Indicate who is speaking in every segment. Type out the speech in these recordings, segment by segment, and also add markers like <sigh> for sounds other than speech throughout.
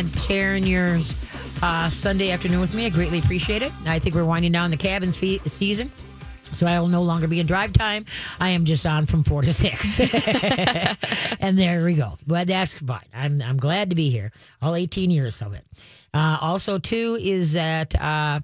Speaker 1: and sharing your uh, Sunday afternoon with me. I greatly appreciate it. I think we're winding down the cabin spe- season. So I will no longer be in drive time. I am just on from four to six, <laughs> and there we go. But that's fine. I'm I'm glad to be here. All 18 years of it. Uh, also, too, is that uh,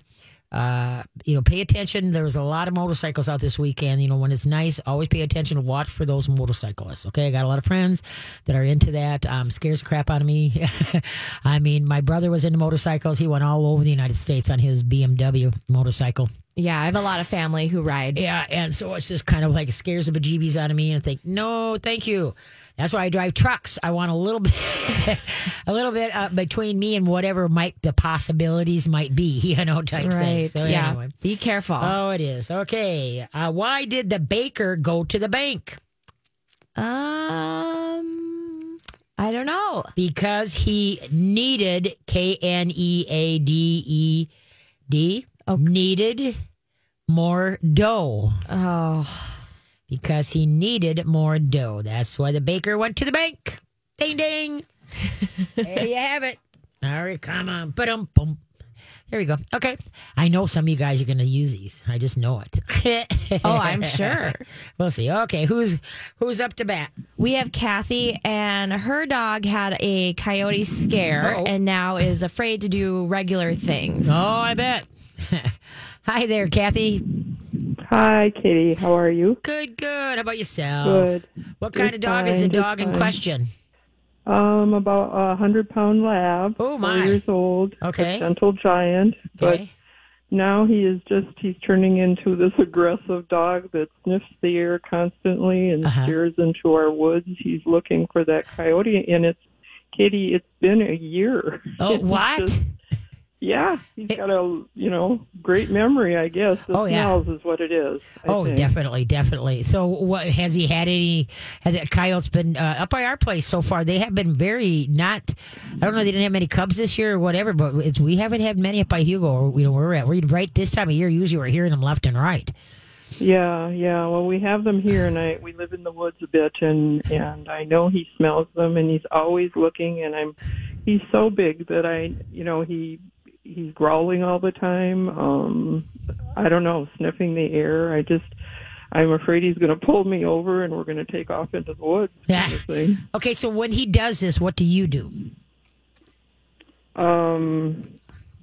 Speaker 1: uh, you know pay attention. There's a lot of motorcycles out this weekend. You know when it's nice, always pay attention. Watch for those motorcyclists. Okay, I got a lot of friends that are into that. Um, scares the crap out of me. <laughs> I mean, my brother was into motorcycles. He went all over the United States on his BMW motorcycle.
Speaker 2: Yeah, I have a lot of family who ride.
Speaker 1: Yeah, and so it's just kind of like scares the bejeebies out of me, and I think, no, thank you. That's why I drive trucks. I want a little <laughs> bit, a little bit uh, between me and whatever might the possibilities might be, <laughs> you know, type thing. So
Speaker 2: yeah.
Speaker 1: anyway.
Speaker 2: Be careful.
Speaker 1: Oh, it is okay. Uh, why did the baker go to the bank?
Speaker 2: um, I don't know.
Speaker 1: Because he needed K N E A D E D needed more dough.
Speaker 2: Oh,
Speaker 1: because he needed more dough. That's why the baker went to the bank. Ding ding. <laughs> there you have it. All right, come on. Ba-dum, boom. There we go. Okay. I know some of you guys are going to use these. I just know it. <laughs>
Speaker 2: oh, I'm sure. <laughs>
Speaker 1: We'll see. Okay, who's who's up to bat?
Speaker 2: We have Kathy, and her dog had a coyote scare
Speaker 1: Uh-oh.
Speaker 2: and now is afraid to do regular things.
Speaker 1: Oh, I bet. Hi there, Kathy.
Speaker 3: Hi, Katie. How are you?
Speaker 1: Good, good. How about yourself?
Speaker 3: Good.
Speaker 1: What kind
Speaker 3: Just
Speaker 1: of dog is the
Speaker 3: fine,
Speaker 1: dog in
Speaker 3: fine.
Speaker 1: question?
Speaker 3: Um, about a hundred pound lab.
Speaker 1: Oh, my.
Speaker 3: Four years old.
Speaker 1: Okay.
Speaker 3: A gentle giant, but
Speaker 1: Okay.
Speaker 3: now he is just he's turning into this aggressive dog that sniffs the air constantly and
Speaker 1: Uh-huh.
Speaker 3: stares into our woods. He's looking for that coyote, and it's Katie. It's been a year. <laughs>
Speaker 1: Oh,
Speaker 3: It's
Speaker 1: what?
Speaker 3: just- yeah, he's got a you know great memory. I guess the
Speaker 1: Oh, yeah.
Speaker 3: smells is what it is. I
Speaker 1: Oh,
Speaker 3: think.
Speaker 1: definitely, definitely. So, what has he had any? Has the coyotes been uh, up by our place so far? They have been very not. I don't know. They didn't have many cubs this year or whatever, but it's, we haven't had many up by Hugo. Or, you know, where we're at. We're right this time of year. Usually, we're hearing them left and right.
Speaker 3: Yeah, yeah. Well, we have them here, and I we live in the woods a bit, and and I know he smells them, and he's always looking, and I'm he's so big that I you know he he's growling all the time. Um, I don't know, sniffing the air. I just I'm afraid he's going to pull me over, and we're going to take off into the woods. Kind of.
Speaker 1: Okay, so when he does this, what do you do?
Speaker 3: Um,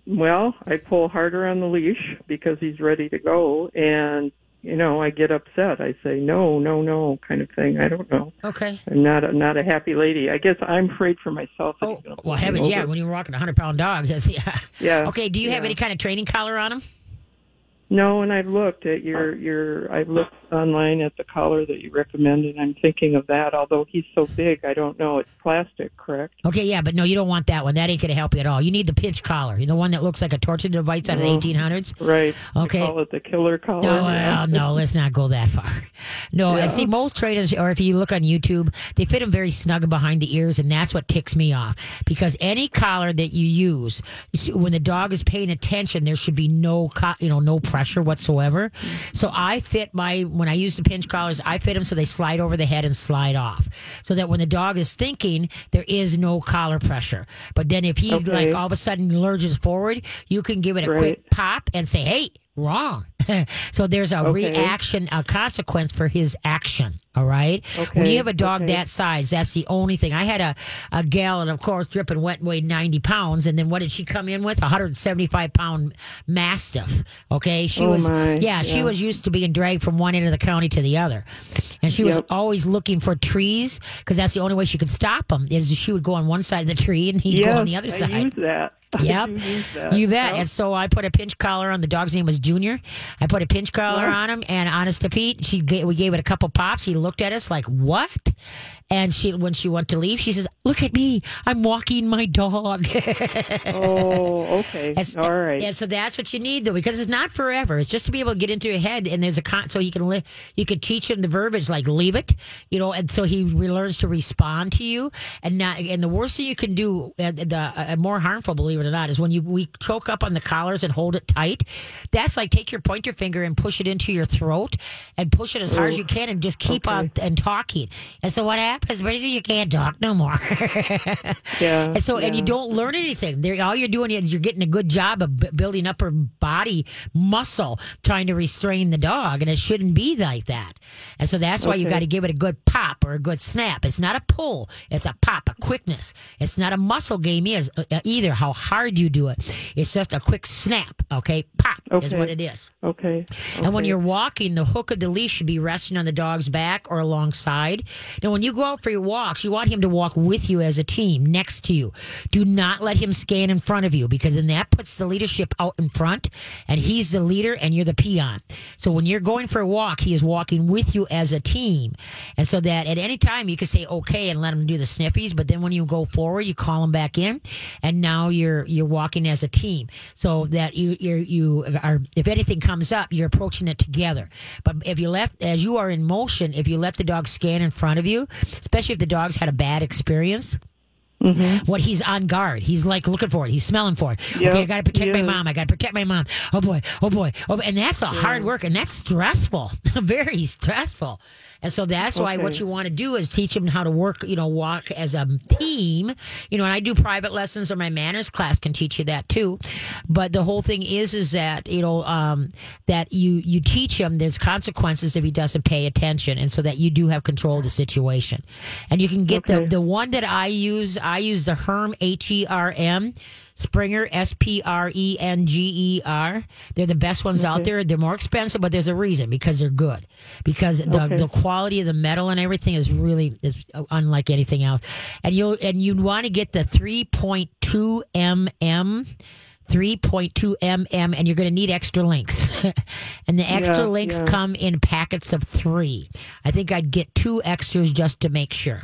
Speaker 3: well, I pull harder on the leash because he's ready to go, and you know I get upset. I say no, no, no, kind of thing. I don't know.
Speaker 1: Okay.
Speaker 3: I'm not a, not a happy lady. I guess I'm afraid for myself.
Speaker 1: Oh,
Speaker 3: he's gonna pull
Speaker 1: well, heavens, yeah. When you're walking a hundred pound dog, <laughs> yeah.
Speaker 3: Yeah,
Speaker 1: Okay. Do you have any kind of training collar on him?
Speaker 3: No, and I've looked at your oh. your. I've looked online at the collar that you recommend, and I'm thinking of that. Although he's so big, I don't know. It's plastic, correct?
Speaker 1: Okay, yeah, but no, you don't want that one. That ain't going to help you at all. You need the pinch collar. The one that looks like a tortilla bites out of the
Speaker 3: Oh.
Speaker 1: 1800s.
Speaker 3: Right.
Speaker 1: Okay.
Speaker 3: They call it the killer collar.
Speaker 1: No, well, no, let's not go that far. No,
Speaker 3: Yeah.
Speaker 1: and see, most trainers, or if you look on YouTube, they fit them very snug behind the ears, and that's what ticks me off. Because any collar that you use, when the dog is paying attention, there should be no, co- you know, no pressure whatsoever. So I fit my when I use the pinch collars, I fit them so they slide over the head and slide off, so that when the dog is thinking, there is no collar pressure. But then if he
Speaker 3: Okay.
Speaker 1: like all of a sudden lurches forward, you can give it a quick pop and say, "Hey, wrong." <laughs> so there's a
Speaker 3: Okay.
Speaker 1: reaction, a consequence for his action. All right. When you have a dog
Speaker 3: okay.
Speaker 1: that size, that's the only thing. I had a, a gal, and of course, dripping wet, and weighed 90 pounds. And then what did she come in with? A 175 pound mastiff. Okay. She
Speaker 3: Oh,
Speaker 1: was,
Speaker 3: my.
Speaker 1: yeah, she was used to being dragged from one end of the county to the other. And she was always looking for trees because that's the only way she could stop him is she would go on one side of the tree and he'd
Speaker 3: yes,
Speaker 1: go on the other
Speaker 3: I
Speaker 1: side.
Speaker 3: use that.
Speaker 1: Yep.
Speaker 3: I do use that.
Speaker 1: You bet.
Speaker 3: Yep.
Speaker 1: And so I put a pinch collar on. The dog's name was Junior. I put a pinch collar
Speaker 3: Wow.
Speaker 1: on him, and honest to Pete, she gave, we gave it a couple pops. He looked at us like, "What?" And she, when she went to leave, she says, "Look at me! I'm walking my dog." <laughs>
Speaker 3: Oh, okay.
Speaker 1: That's-
Speaker 3: All right.
Speaker 1: And so that's what you need, though, because it's not forever. It's just to be able to get into your head, and there's a con. So you can li- you could teach him the verbiage like "leave it," you know, and so he learns to respond to you. And not, and the worst thing you can do, uh, the uh, more harmful, believe it or not, is when you we choke up on the collars and hold it tight. That's like take your pointer finger and push it into your throat and push it as hard as you can, and just keep
Speaker 3: Okay.
Speaker 1: on and talking. And so what happens? Happens, but you can't talk no more. <laughs>
Speaker 3: Yeah.
Speaker 1: And so, and you don't learn anything. There, all you're doing is you're getting a good job of b- building upper body muscle, trying to restrain the dog, and it shouldn't be like that. And so that's why you got to give it a good pop or a good snap. It's not a pull; it's a pop, a quickness. It's not a muscle game is uh, either. How hard you do it, it's just a quick snap. Okay, pop is
Speaker 3: Okay.
Speaker 1: what it is.
Speaker 3: Okay.
Speaker 1: And when you're walking, the hook of the leash should be resting on the dog's back or alongside. Now, when you go out for your walks, you want him to walk with you as a team next to you. Do not let him scan in front of you because then that puts the leadership out in front and he's the leader and you're the peon. So when you're going for a walk, he is walking with you as a team. And so that at any time you can say okay and let him do the sniffies, but then when you go forward, you call him back in and now you're you're walking as a team. So that you you you are if anything comes up, you're approaching it together. But if you left as you are in motion, if you let the dog scan in front of you, especially if the dog's had a bad experience, mm-hmm. what he's on guard. He's like looking for it. He's smelling for it.
Speaker 3: Yep,
Speaker 1: Okay, I got to protect my mom. I got to protect my mom. Oh boy, oh boy, oh, and that's a hard work, and that's stressful, <laughs> very stressful. And so that's why what you want to do is teach him how to work, you know, walk as a team. You know, and I do private lessons, or my manners class can teach you that too. But the whole thing is, is that you know um, that you you teach him there's consequences if he doesn't pay attention, and so that you do have control of the situation. And you can get the the one that I use. I use the Herm H E R M. Sprenger, S P R E N G E R. They're the best ones out there. They're more expensive, but there's a reason because they're good. Because the,
Speaker 3: Okay.
Speaker 1: the quality of the metal and everything is really is unlike anything else. And you'll and you'd want to get the 3.2 mm. 3.2 mm and you're going to need extra links <laughs> and the extra
Speaker 3: Yeah,
Speaker 1: links
Speaker 3: yeah.
Speaker 1: come in packets of three i think i'd get two extras just to make sure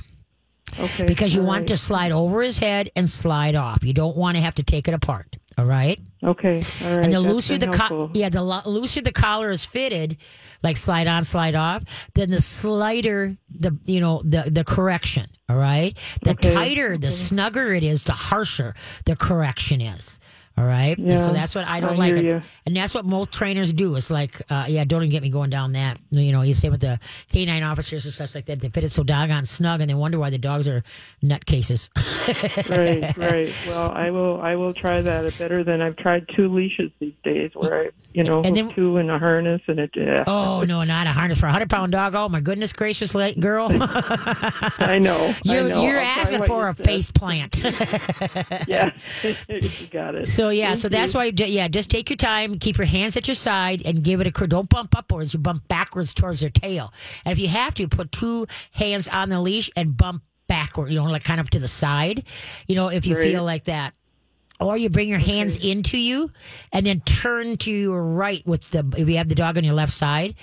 Speaker 3: Okay.
Speaker 1: because you
Speaker 3: all
Speaker 1: want
Speaker 3: right.
Speaker 1: to slide over his head and slide off. You don't want to have to take it apart. All right.
Speaker 3: Okay. All right.
Speaker 1: and the
Speaker 3: that's
Speaker 1: looser the co- yeah the lo- looser the collar is fitted, like slide on, slide off, then the slighter the you know the the correction. All right. The
Speaker 3: Okay,
Speaker 1: tighter, the snugger it is, the harsher the correction is. All right. And so that's what I don't
Speaker 3: I
Speaker 1: like. it. And that's what most trainers do. It's like, uh, yeah, don't even get me going down that. You know, you say with the canine officers and stuff like that, they fit it so doggone snug and they wonder why the dogs are nutcases. <laughs>
Speaker 3: right, right. Well, I will. I will try that better than I've tried two leashes these days, where I, you know,
Speaker 1: And then-
Speaker 3: two in a harness, and it. Uh,
Speaker 1: Oh, no, not a harness for a 100 pound dog. Oh, my goodness gracious, girl. <laughs> <laughs>
Speaker 3: I know.
Speaker 1: You're,
Speaker 3: I know.
Speaker 1: you're asking for
Speaker 3: you
Speaker 1: a
Speaker 3: said.
Speaker 1: face plant.
Speaker 3: Yeah, you got it.
Speaker 1: so yeah,
Speaker 3: Thank
Speaker 1: so that's
Speaker 3: you.
Speaker 1: why. Yeah, just take your time, keep your hands at your side, and give it a. Don't bump upwards. You bump backwards towards their tail. And if you have to, put two hands on the leash and bump backward. You know, like kind of to the side. You know, if you
Speaker 3: Right.
Speaker 1: feel like that. Or you bring your hands into you and then turn to your right with the, if you have the dog on your left side,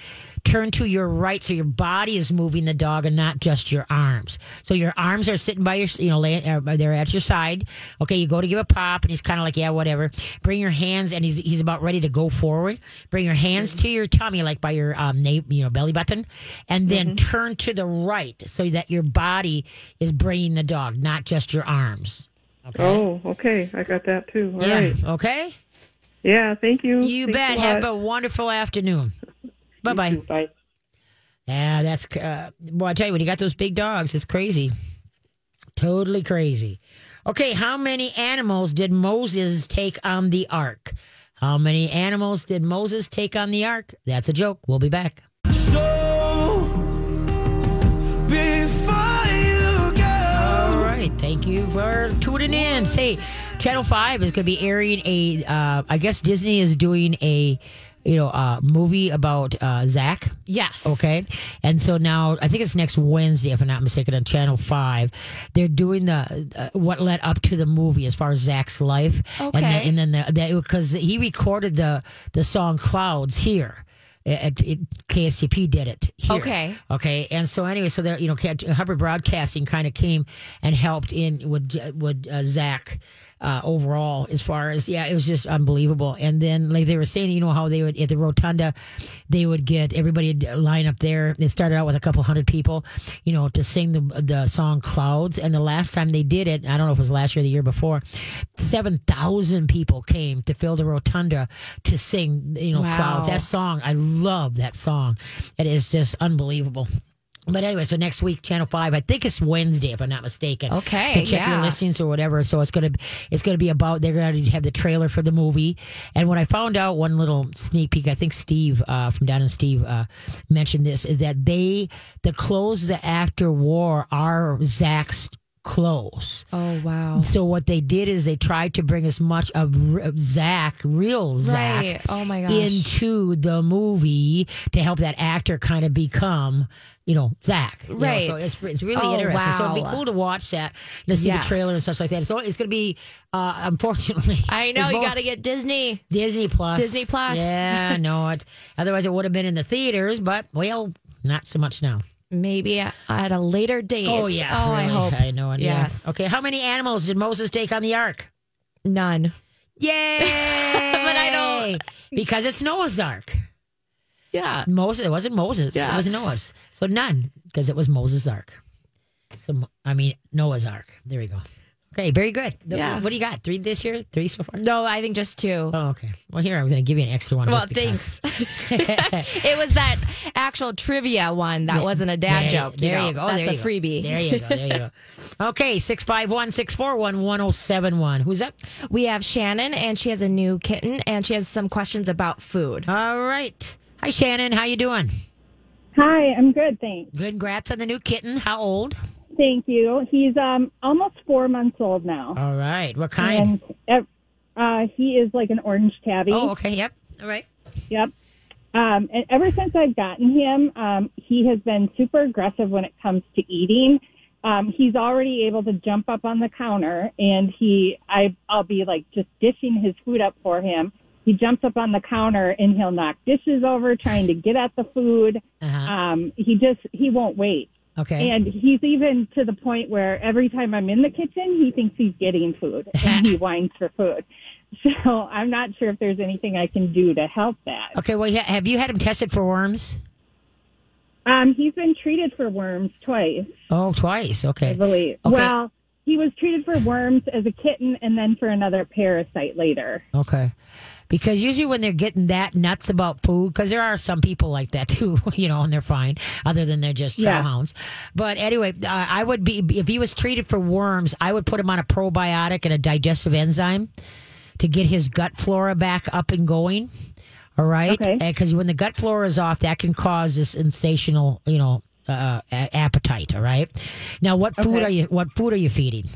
Speaker 1: turn to your right so your body is moving the dog and not just your arms. So your arms are sitting by your, you know, laying, uh, they're at your side. Okay, you go to give a pop and he's kind of like, yeah, whatever. Bring your hands and he's, he's about ready to go forward. Bring your hands to your tummy, like by your, um, na- you know, belly button, and then turn to the right so that your body is bringing the dog, not just your arms. Okay.
Speaker 3: Oh, okay. I got that too. All
Speaker 1: yeah.
Speaker 3: right.
Speaker 1: Okay.
Speaker 3: Yeah. Thank you.
Speaker 1: You
Speaker 3: Thanks
Speaker 1: bet.
Speaker 3: a
Speaker 1: Have a wonderful afternoon. <laughs> bye bye.
Speaker 3: Bye.
Speaker 1: Yeah, that's. Uh, well, I tell you, when you got those big dogs, it's crazy. Totally crazy. Okay, how many animals did Moses take on the ark? How many animals did Moses take on the ark? That's a joke. We'll be back. You for tuning in. Say, Channel 5 is going to be airing a, uh, I guess Disney is doing a, you know, uh, movie about uh, Zach.
Speaker 2: Yes.
Speaker 1: Okay. And so now I think it's next Wednesday, if I'm not mistaken, on Channel 5. They're doing the uh, what led up to the movie as far as Zach's life. And,
Speaker 2: Okay.
Speaker 1: the, and then the, because he recorded the, the song Clouds here. At, at KSTP did it here.
Speaker 2: Okay.
Speaker 1: Okay. And so anyway, so there, you know, Hubbard Broadcasting kind of came and helped in with with uh, Zach uh, overall as far as yeah, it was just unbelievable. And then like they were saying, you know how they would at the rotunda, they would get everybody line up there. They started out with a couple hundred people, you know, to sing the the song Clouds. And the last time they did it, I don't know if it was last year or the year before, seven thousand people came to fill the rotunda to sing, you know,
Speaker 2: Wow.
Speaker 1: Clouds. That song, I love that song. It is just unbelievable. But anyway, so next week, Channel Five, I think it's Wednesday, if I'm not mistaken.
Speaker 2: Okay,
Speaker 1: to check your listings or whatever. So it's gonna it's gonna be about they're gonna have the trailer for the movie. And when I found out one little sneak peek, I think Steve uh, from Down and Steve uh, mentioned this is that they the clothes the actor wore are Zach's clothes.
Speaker 2: Oh wow.
Speaker 1: So what they did is they tried to bring as much of Zach, real Zach,
Speaker 2: Right. Oh my gosh.
Speaker 1: into the movie to help that actor kind of become, you know, Zach. you know.
Speaker 2: Right.
Speaker 1: So it's, it's really
Speaker 2: Oh,
Speaker 1: interesting. So it'd be cool to watch that and see
Speaker 2: Yes.
Speaker 1: the trailer and stuff like that. So it's going to be, uh, unfortunately, <laughs>
Speaker 2: I know you got to get Disney.
Speaker 1: Disney Plus.
Speaker 2: Disney Plus.
Speaker 1: Yeah, no, it. <laughs> Otherwise, it would have been in the theaters, but well, not so much now.
Speaker 2: Maybe at a later date.
Speaker 1: Oh yeah.
Speaker 2: Oh, I
Speaker 1: really.
Speaker 2: hope.
Speaker 1: I know. it, yeah.
Speaker 2: Yes.
Speaker 1: Okay. How many animals did Moses take on the ark?
Speaker 2: None.
Speaker 1: Yay! <laughs> but
Speaker 2: I don't-
Speaker 1: because it's Noah's Ark.
Speaker 2: Yeah.
Speaker 1: Moses. It wasn't Moses. It
Speaker 2: Yeah.
Speaker 1: was Noah's. So none because it was Moses' Ark. So I mean Noah's Ark. There we go. Okay, very good. The-
Speaker 2: Yeah.
Speaker 1: What do you got? Three this year? Three so far?
Speaker 2: No, I think just two.
Speaker 1: Oh, okay. Well, here I'm going to give you an extra one.
Speaker 2: well,
Speaker 1: just because.
Speaker 2: thanks. <laughs> it was that actual trivia one that wasn't a dad
Speaker 1: There-
Speaker 2: joke.
Speaker 1: There
Speaker 2: know.
Speaker 1: you go.
Speaker 2: Oh, That's
Speaker 1: there
Speaker 2: a
Speaker 1: go.
Speaker 2: freebie.
Speaker 1: There you go. There you go. <laughs> Okay, 651 641 1071. Who's up?
Speaker 2: We have Shannon, and she has a new kitten, and she has some questions about food.
Speaker 1: All right. Hi, Shannon. How you doing?
Speaker 4: Hi, I'm good, thanks.
Speaker 1: Congrats on the new kitten. How old?
Speaker 4: Thank you. He's um almost four months old now,
Speaker 1: All right. What kind?
Speaker 4: and uh, he is like an orange tabby.
Speaker 1: Oh, okay. Yep. All right.
Speaker 4: Yep. Um, and ever since I've gotten him, um, he has been super aggressive when it comes to eating. Um, he's already able to jump up on the counter, and he, I, I'll be like just dishing his food up for him. He jumps up on the counter and he'll knock dishes over, trying to get at the food.
Speaker 1: Uh-huh.
Speaker 4: Um, he just, he won't wait.
Speaker 1: Okay.
Speaker 4: And he's even to the point where every time I'm in the kitchen, he thinks he's getting food <laughs> and he whines for food. So I'm not sure if there's anything I can do to help that.
Speaker 1: okay. Well, have you had him tested for worms?
Speaker 4: Um, he's been treated for worms twice,
Speaker 1: Oh, twice.
Speaker 4: I
Speaker 1: Okay.
Speaker 4: believe.
Speaker 1: Okay.
Speaker 4: Well, he was treated for worms as a kitten and then for another parasite later.
Speaker 1: Okay. Because usually when they're getting that nuts about food, because there are some people like that too, <laughs> you know, and they're fine, other than they're just
Speaker 4: Yeah.
Speaker 1: hounds. But anyway, uh, I would be, if he was treated for worms, I would put him on a probiotic and a digestive enzyme to get his gut flora back up and going. All right.
Speaker 4: Okay.
Speaker 1: Because when the gut flora is off, that can cause this sensational, you know, uh, a- appetite. All right. Now, what food
Speaker 4: Okay.
Speaker 1: are you? What food are you feeding?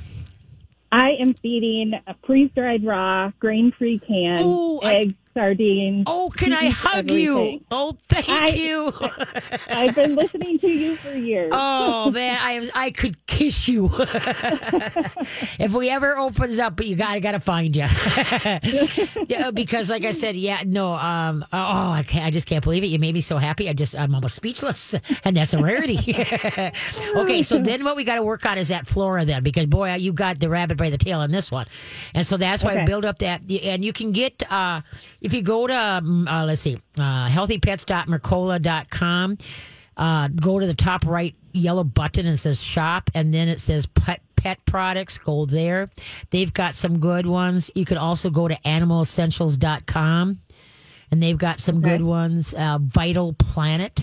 Speaker 4: I am feeding a freeze dried raw, grain free canned,
Speaker 1: Ooh,
Speaker 4: eggs, sardines.
Speaker 1: Oh, can I hug you? Oh, thank
Speaker 4: I-
Speaker 1: you. <laughs>
Speaker 4: I've been listening to you for years.
Speaker 1: Oh <laughs> man, I I could kiss you. <laughs> if we ever opens up, but you gotta gotta find you. Yeah, because like I said, yeah, no, um, oh, I can't, I just can't believe it. You made me so happy. I just I'm almost speechless, and that's a rarity. okay, so then what we got to work on is that flora then, because boy, you got the rabbit by the tail on this one, and so that's why I build up that, and you can get uh if you go to um, uh, let's see, uh, healthypets.mercola.com uh, go to the top right yellow button and it says shop and then it says pet pet products go there. They've got some good ones. You can also go to animalessentials.com and they've got some good ones uh, vital planet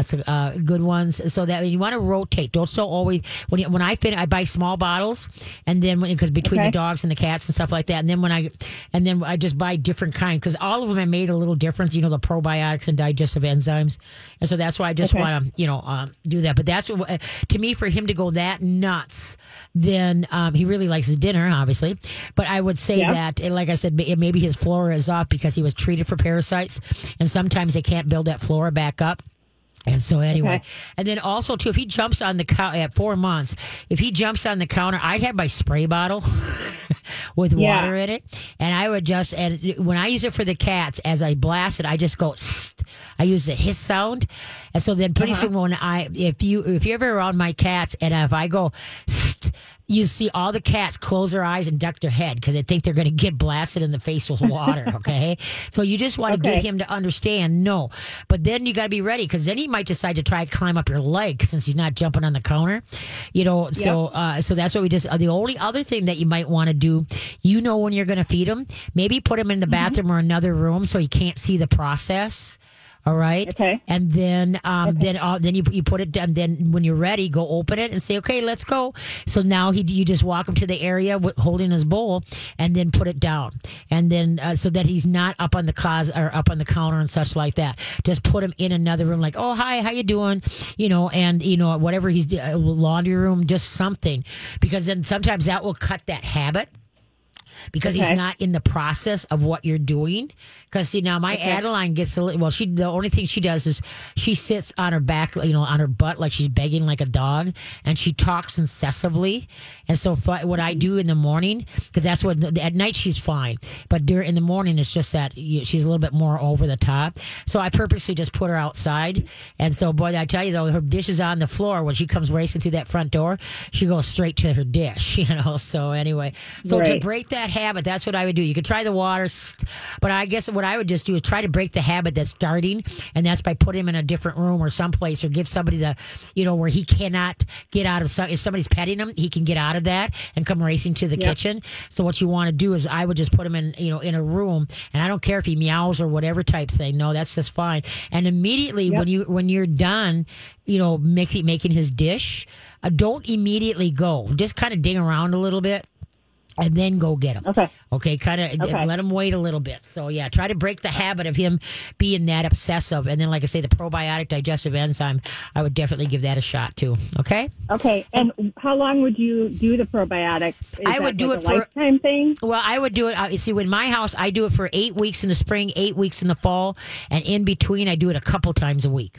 Speaker 1: that's a uh, good ones. So that you want to rotate. Don't so always when you, when I finish, I buy small bottles, and then because between the dogs and the cats and stuff like that, and then when I and then I just buy different kinds because all of them are made a little difference. You know the probiotics and digestive enzymes, and so that's why I just
Speaker 4: Okay.
Speaker 1: want to you know um, do that. But that's what, uh, to me for him to go that nuts. Then um, he really likes his dinner, obviously. But I would say
Speaker 4: Yeah.
Speaker 1: that, and like I said, maybe his flora is off because he was treated for parasites, and sometimes they can't build that flora back up. And so anyway,
Speaker 4: Okay.
Speaker 1: and then also too, if he jumps on the counter at four months, if he jumps on the counter, I'd have my spray bottle <laughs> with
Speaker 4: Yeah.
Speaker 1: water in it, and I would just and when I use it for the cats, as I blast it, I just go. "Sst." I use the hiss sound, and so then pretty uh-huh. soon when I if you if you're ever around my cats and if I go. "Sst," You see all the cats close their eyes and duck their head because they think they're going to get blasted in the face with water. <laughs> Okay, so you just want to get him to understand no, but then you got to be ready because then he might decide to try to climb up your leg since he's not jumping on the counter. You know, so uh, so that's what we just. Uh, the only other thing that you might want to do, you know, when you're going to feed him, maybe put him in the bathroom or another room so he can't see the process. All right.
Speaker 4: Okay.
Speaker 1: And then, um, then, uh, then you you put it down. Then when you're ready, go open it and say, okay, let's go. So now he, you just walk him to the area with, holding his bowl, and then put it down, and then uh, so that he's not up on the closet or up on the counter and such like that. Just put him in another room, like, oh hi, how you doing? You know, and you know whatever he's uh, laundry room, just something, because then sometimes that will cut that habit because he's not in the process of what you're doing. Because see now my Adeline gets a little. Well, she the only thing she does is she sits on her back, you know, on her butt like she's begging like a dog, and she talks incessantly. And so what I mm-hmm. do in the morning, because that's what at night she's fine, but during in the morning it's just that you, she's a little bit more over the top. So I purposely just put her outside. And so boy, I tell you though, her dish is on the floor when she comes racing through that front door. She goes straight to her dish, <laughs> you know. So anyway, so to break that habit, that's what I would do. You could try the water, but I guess what I would just do is try to break the habit that's starting, and that's by putting him in a different room or someplace, or give somebody the, you know, where he cannot get out of. Some, if somebody's petting him, he can get out of that and come racing to the kitchen. So what you want to do is, I would just put him in, you know, in a room, and I don't care if he meows or whatever type thing. No, that's just fine. And immediately when you when you're done, you know, making making his dish, uh, don't immediately go. Just kind of ding around a little bit and then go get him.
Speaker 4: Okay.
Speaker 1: Okay, kind of
Speaker 4: Okay.
Speaker 1: let him wait a little bit. So yeah, try to break the habit of him being that obsessive. And then, like I say, the probiotic digestive enzyme, I would definitely give that a shot too. Okay.
Speaker 4: Okay. And how long would you do the probiotic? Is
Speaker 1: I would do
Speaker 4: like
Speaker 1: it
Speaker 4: a
Speaker 1: for-
Speaker 4: lifetime thing.
Speaker 1: Well, I would do it. Uh, you see, in my house, I do it for eight weeks in the spring, eight weeks in the fall, and in between, I do it a couple times a week.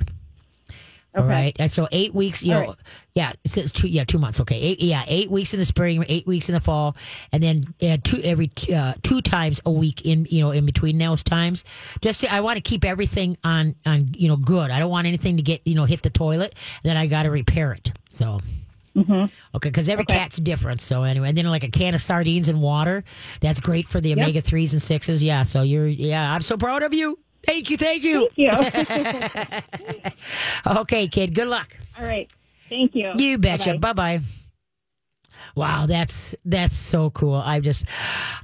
Speaker 1: All
Speaker 4: Okay.
Speaker 1: right, and so eight weeks. You
Speaker 4: All
Speaker 1: know,
Speaker 4: right.
Speaker 1: yeah, two. Yeah, two months. Okay, eight, yeah, eight weeks in the spring, eight weeks in the fall, and then uh, two every uh, two times a week in you know in between those times. Just to, I want to keep everything on on you know good. I don't want anything to get you know hit the toilet. Then I got to repair it. So. Okay, because every
Speaker 4: Okay.
Speaker 1: cat's different. So anyway, and then like a can of sardines and water, that's great for the omega threes and sixes. Yeah, so you're yeah, I'm so proud of you. Thank you, thank you.
Speaker 4: Thank you. <laughs>
Speaker 1: Okay, kid, good luck.
Speaker 4: All right. Thank you.
Speaker 1: You betcha.
Speaker 4: Bye-bye.
Speaker 1: Bye bye. Wow, that's that's so cool. I just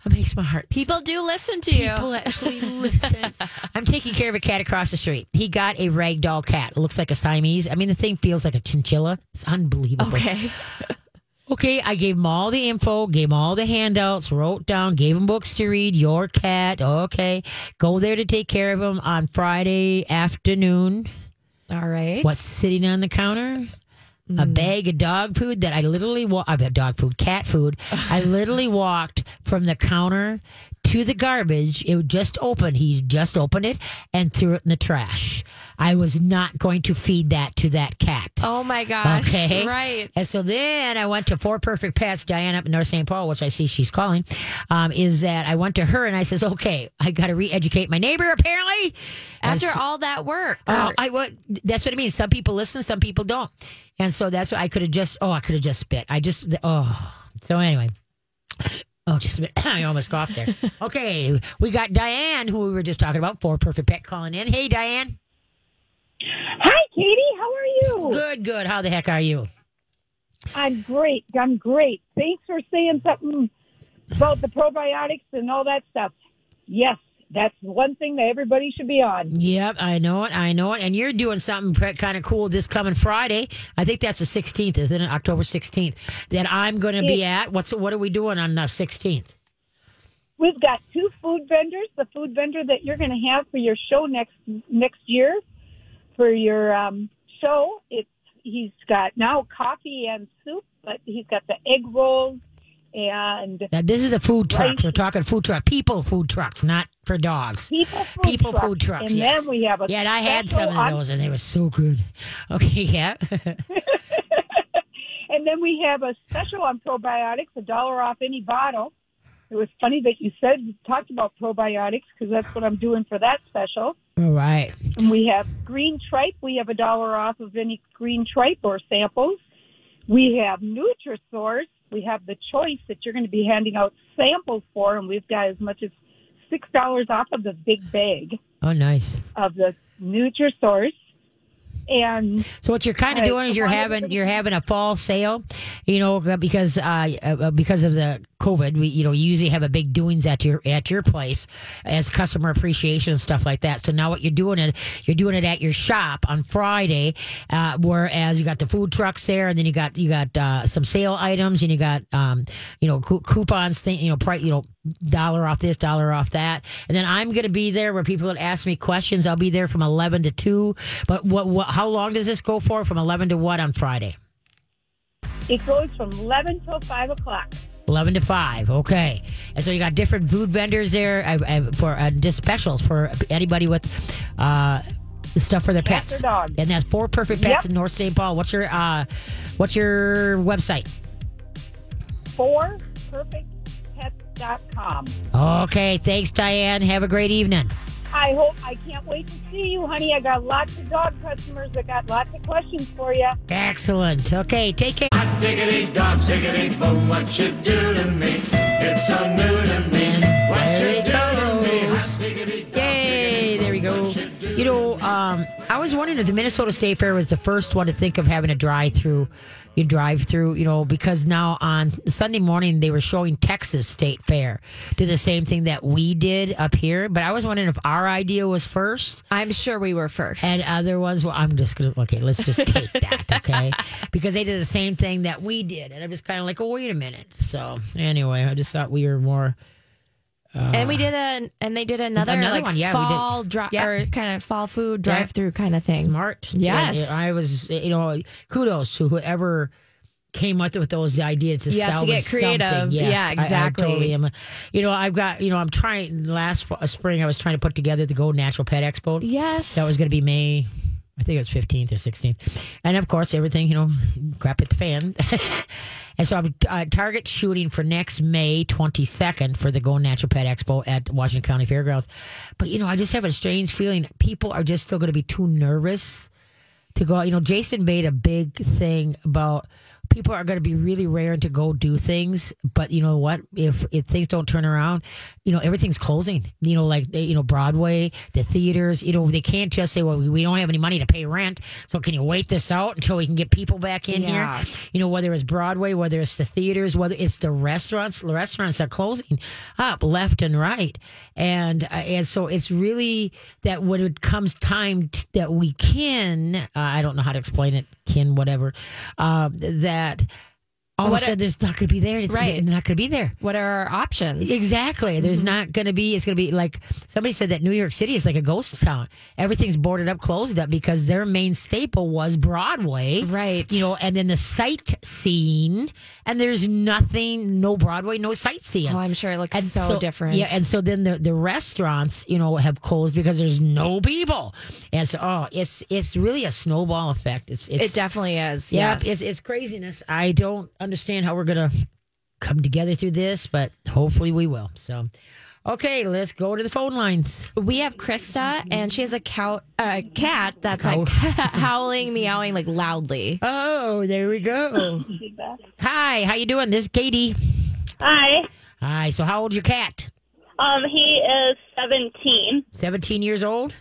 Speaker 1: it makes my heart.
Speaker 2: People do listen to you.
Speaker 1: People actually listen. <laughs> I'm taking care of a cat across the street. He got a ragdoll cat. It looks like a Siamese. I mean, the thing feels like a chinchilla. It's unbelievable.
Speaker 2: Okay. <laughs>
Speaker 1: Okay, I gave him all the info, gave him all the handouts, wrote down, gave him books to read. Your cat, okay. Go there to take care of him on Friday afternoon.
Speaker 2: All right.
Speaker 1: What's sitting on the counter? A mm. bag of dog food that I literally walked. I uh, bet dog food, cat food. I literally walked from the counter to the garbage. It would just open. He just opened it and threw it in the trash. I was not going to feed that to that cat.
Speaker 2: Oh my gosh.
Speaker 1: Okay.
Speaker 2: Right.
Speaker 1: And so then I went to Four Perfect Pets, Diane up in North St. Paul, which I see she's calling. Um, is that I went to her and I says, okay, I got to re-educate my neighbor. Apparently,
Speaker 2: After all that work.
Speaker 1: Oh,
Speaker 2: or-
Speaker 1: I what that's what it means. Some people listen, some people don't, and so that's what I could have just. Oh, I could have just spit. I just. Oh, so anyway. Oh, just a minute. <coughs> I almost coughed there. <laughs> Okay, we got Diane, who we were just talking about, Four Perfect Pet, calling in. Hey, Diane.
Speaker 4: Hi, Katie. How are you?
Speaker 1: Good, good. How the heck are you?
Speaker 4: I'm great. I'm great. Thanks for saying something about the probiotics and all that stuff. Yes, that's one thing that everybody should be on.
Speaker 1: Yep, I know it. I know it. And you're doing something kind of cool this coming Friday. I think that's the 16th, isn't it? October 16th. That I'm going to be at. What's what are we doing on the 16th?
Speaker 4: We've got two food vendors. The food vendor that you're going to have for your show next next year for your um, show. It's he's got now coffee and soup, but he's got the egg rolls and
Speaker 1: Now, this is a food truck. We're talking food truck. People food trucks, not for dogs.
Speaker 4: people food
Speaker 1: People
Speaker 4: trucks.
Speaker 1: food trucks,
Speaker 4: And
Speaker 1: yes.
Speaker 4: then we have a
Speaker 1: Yeah, and I had some of those, and they were so good. <laughs> Okay, yeah. <laughs>
Speaker 4: And then we have a special on probiotics, a dollar off any bottle. It was funny that you said you talked about probiotics because that's what I'm doing for that special.
Speaker 1: All right.
Speaker 4: And we have green tripe. We have a dollar off of any green tripe or samples. We have Nutrisource. We have the choice that you're going to be handing out samples for, and we've got as much as six dollars off of the big bag
Speaker 1: Oh, nice.
Speaker 4: of the Nutrisource. And
Speaker 1: So what you're kind of doing is you're having you're having a fall sale, you know, because uh, uh because of the COVID, we you know you usually have a big doings at your at your place as customer appreciation and stuff like that. So now what you're doing it, you're doing it at your shop on Friday, uh, whereas you got the food trucks there, and then you got you got uh, some sale items, and you got um, you know cou- coupons, thing, you know, price, you know, dollar off this, dollar off that, and then I'm going to be there where people would ask me questions. I'll be there from eleven to two. But what what how long does this go for? From eleven to what on Friday?
Speaker 4: It goes from 11 till 5 o'clock.
Speaker 1: 11 to 5 okay. And so you got different food vendors there uh, uh, for uh, just specials for anybody with uh stuff for their pets. and that's four perfect pets
Speaker 4: Yep.
Speaker 1: in north st paul. What's your uh what's your website?
Speaker 4: Four perfectpets.com.
Speaker 1: okay thanks diane. Have a great evening
Speaker 4: I hope I can't wait to see you, honey. I got lots of dog customers that got lots of questions for you.
Speaker 1: excellent okay take care
Speaker 5: Diggity dog, diggity boom, what you do to me? It's so new to me. What
Speaker 1: There
Speaker 5: you
Speaker 1: it
Speaker 5: do to me?
Speaker 1: goes.
Speaker 5: Hot diggity dog,
Speaker 1: Yay, there we go. You know, um, I was wondering if the Minnesota State Fair was the first one to think of having a drive through, you drive through, you know, because now on Sunday morning they were showing Texas State Fair do the same thing that we did up here. But I was wondering if our idea was first
Speaker 2: I'm sure we were first.
Speaker 1: and other ones. Well, I'm just gonna okay. Let's just take that, <laughs> okay? Because they did the same thing that we did, and I'm just kind of like, oh, wait a minute. So anyway, I just thought we were more.
Speaker 2: And we did a and they did another,
Speaker 1: Another
Speaker 2: like
Speaker 1: one, yeah,
Speaker 2: fall dri-
Speaker 1: Yeah.
Speaker 2: or kind of fall food
Speaker 1: Yeah.
Speaker 2: drive through kind of thing.
Speaker 1: smart.
Speaker 2: Yes.
Speaker 1: Yeah, I was, you know, kudos to whoever came up with those ideas to
Speaker 2: have to get creative.
Speaker 1: Yes,
Speaker 2: Yeah,
Speaker 1: I- I
Speaker 2: exactly.
Speaker 1: totally am. You know, I've got, you know, I'm trying. Last spring, I was trying to put together the Go Natural Pet Expo.
Speaker 2: Yes.
Speaker 1: That was going to be May. I think it was 15th or 16th. And of course, everything, you know, crap at the fan. <laughs> and so I'm uh, target shooting for next May 22nd for the Go Natural Pet Expo at Washington County Fairgrounds. But, you know, I just have a strange feeling people are just still going to be too nervous to go. You know, Jason made a big thing about people are going to be really raring to go do things, but you know what? If if things don't turn around, you know everything's closing. You know, like they- you know Broadway, the theaters. You know, they can't just say, "Well, we- don't have any money to pay rent, so can you wait this out until we can get people back in
Speaker 2: Yeah.
Speaker 1: here?" You know, whether it's Broadway, whether it's the theaters, whether it's the restaurants, the restaurants are closing up left and right, and uh, and so it's really that when it comes time t- that we can, uh, I don't know how to explain it, can whatever, uh, that all
Speaker 2: What
Speaker 1: of a sudden there's not going to be there,
Speaker 2: Right.
Speaker 1: They're not going to be there.
Speaker 2: what are our options?
Speaker 1: Exactly. There's mm-hmm. not going to be. It's going to be like somebody said that New York City is like a ghost town. Everything's boarded up, closed up because their main staple was Broadway,
Speaker 2: Right.
Speaker 1: You know, and then the sightseeing, and there's nothing, no Broadway, no sightseeing.
Speaker 2: Oh, I'm sure it looks so different.
Speaker 1: Yeah, and so then the the restaurants, you know, have closed because there's no people, and so oh, it's it's really a snowball effect. It's it's
Speaker 2: It definitely is.
Speaker 1: yeah,
Speaker 2: yes.
Speaker 1: it's it's craziness. I don't understand how we're gonna come together through this, but hopefully we will. So, okay, let's go to the phone lines.
Speaker 2: we have Krista, and she has a cow, uh, cat that's
Speaker 1: Cow.
Speaker 2: like <laughs> howling, meowing like loudly.
Speaker 1: Oh, there we go. Hi, how you doing? This is Katie.
Speaker 6: Hi.
Speaker 1: Hi. So, how old's your cat?
Speaker 6: Um, he is 17.
Speaker 1: Seventeen years old.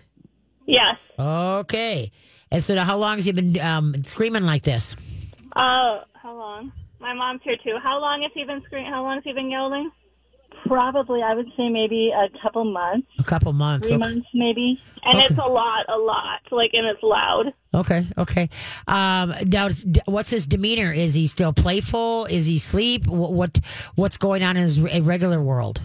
Speaker 6: Yes.
Speaker 1: Okay. And so, how long has he been um, screaming like this?
Speaker 6: Uh, how long? My mom's here too. How long has he been screaming? How long has he been yelling?
Speaker 7: Probably, I would say maybe a couple months,
Speaker 1: A couple months.
Speaker 7: three
Speaker 1: Okay.
Speaker 7: months maybe.
Speaker 6: And
Speaker 1: Okay.
Speaker 6: it's a lot, a lot. Like, and it's loud.
Speaker 1: Okay. Okay. Um, now, what's his demeanor? Is he still playful? Is he sleep? What, what What's going on in his regular world?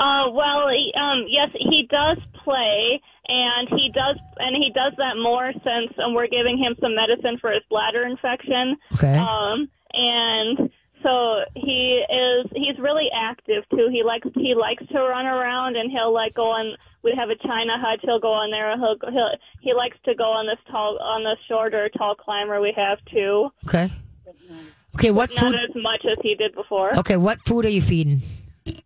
Speaker 6: Uh, well, he, um, yes, he does play, and he does, and he does that more since um, we're giving him some medicine for his bladder infection.
Speaker 1: Okay.
Speaker 6: Um, and so he is, he's really active too. He likes, he likes to run around, and he'll like go on. We have a China hutch. He'll go on there. He'll, he'll, he likes to go on this tall, on this shorter tall climber we have too.
Speaker 1: Okay. Okay. What
Speaker 6: Not
Speaker 1: food?
Speaker 6: as much as he did before.
Speaker 1: Okay. What food are you feeding?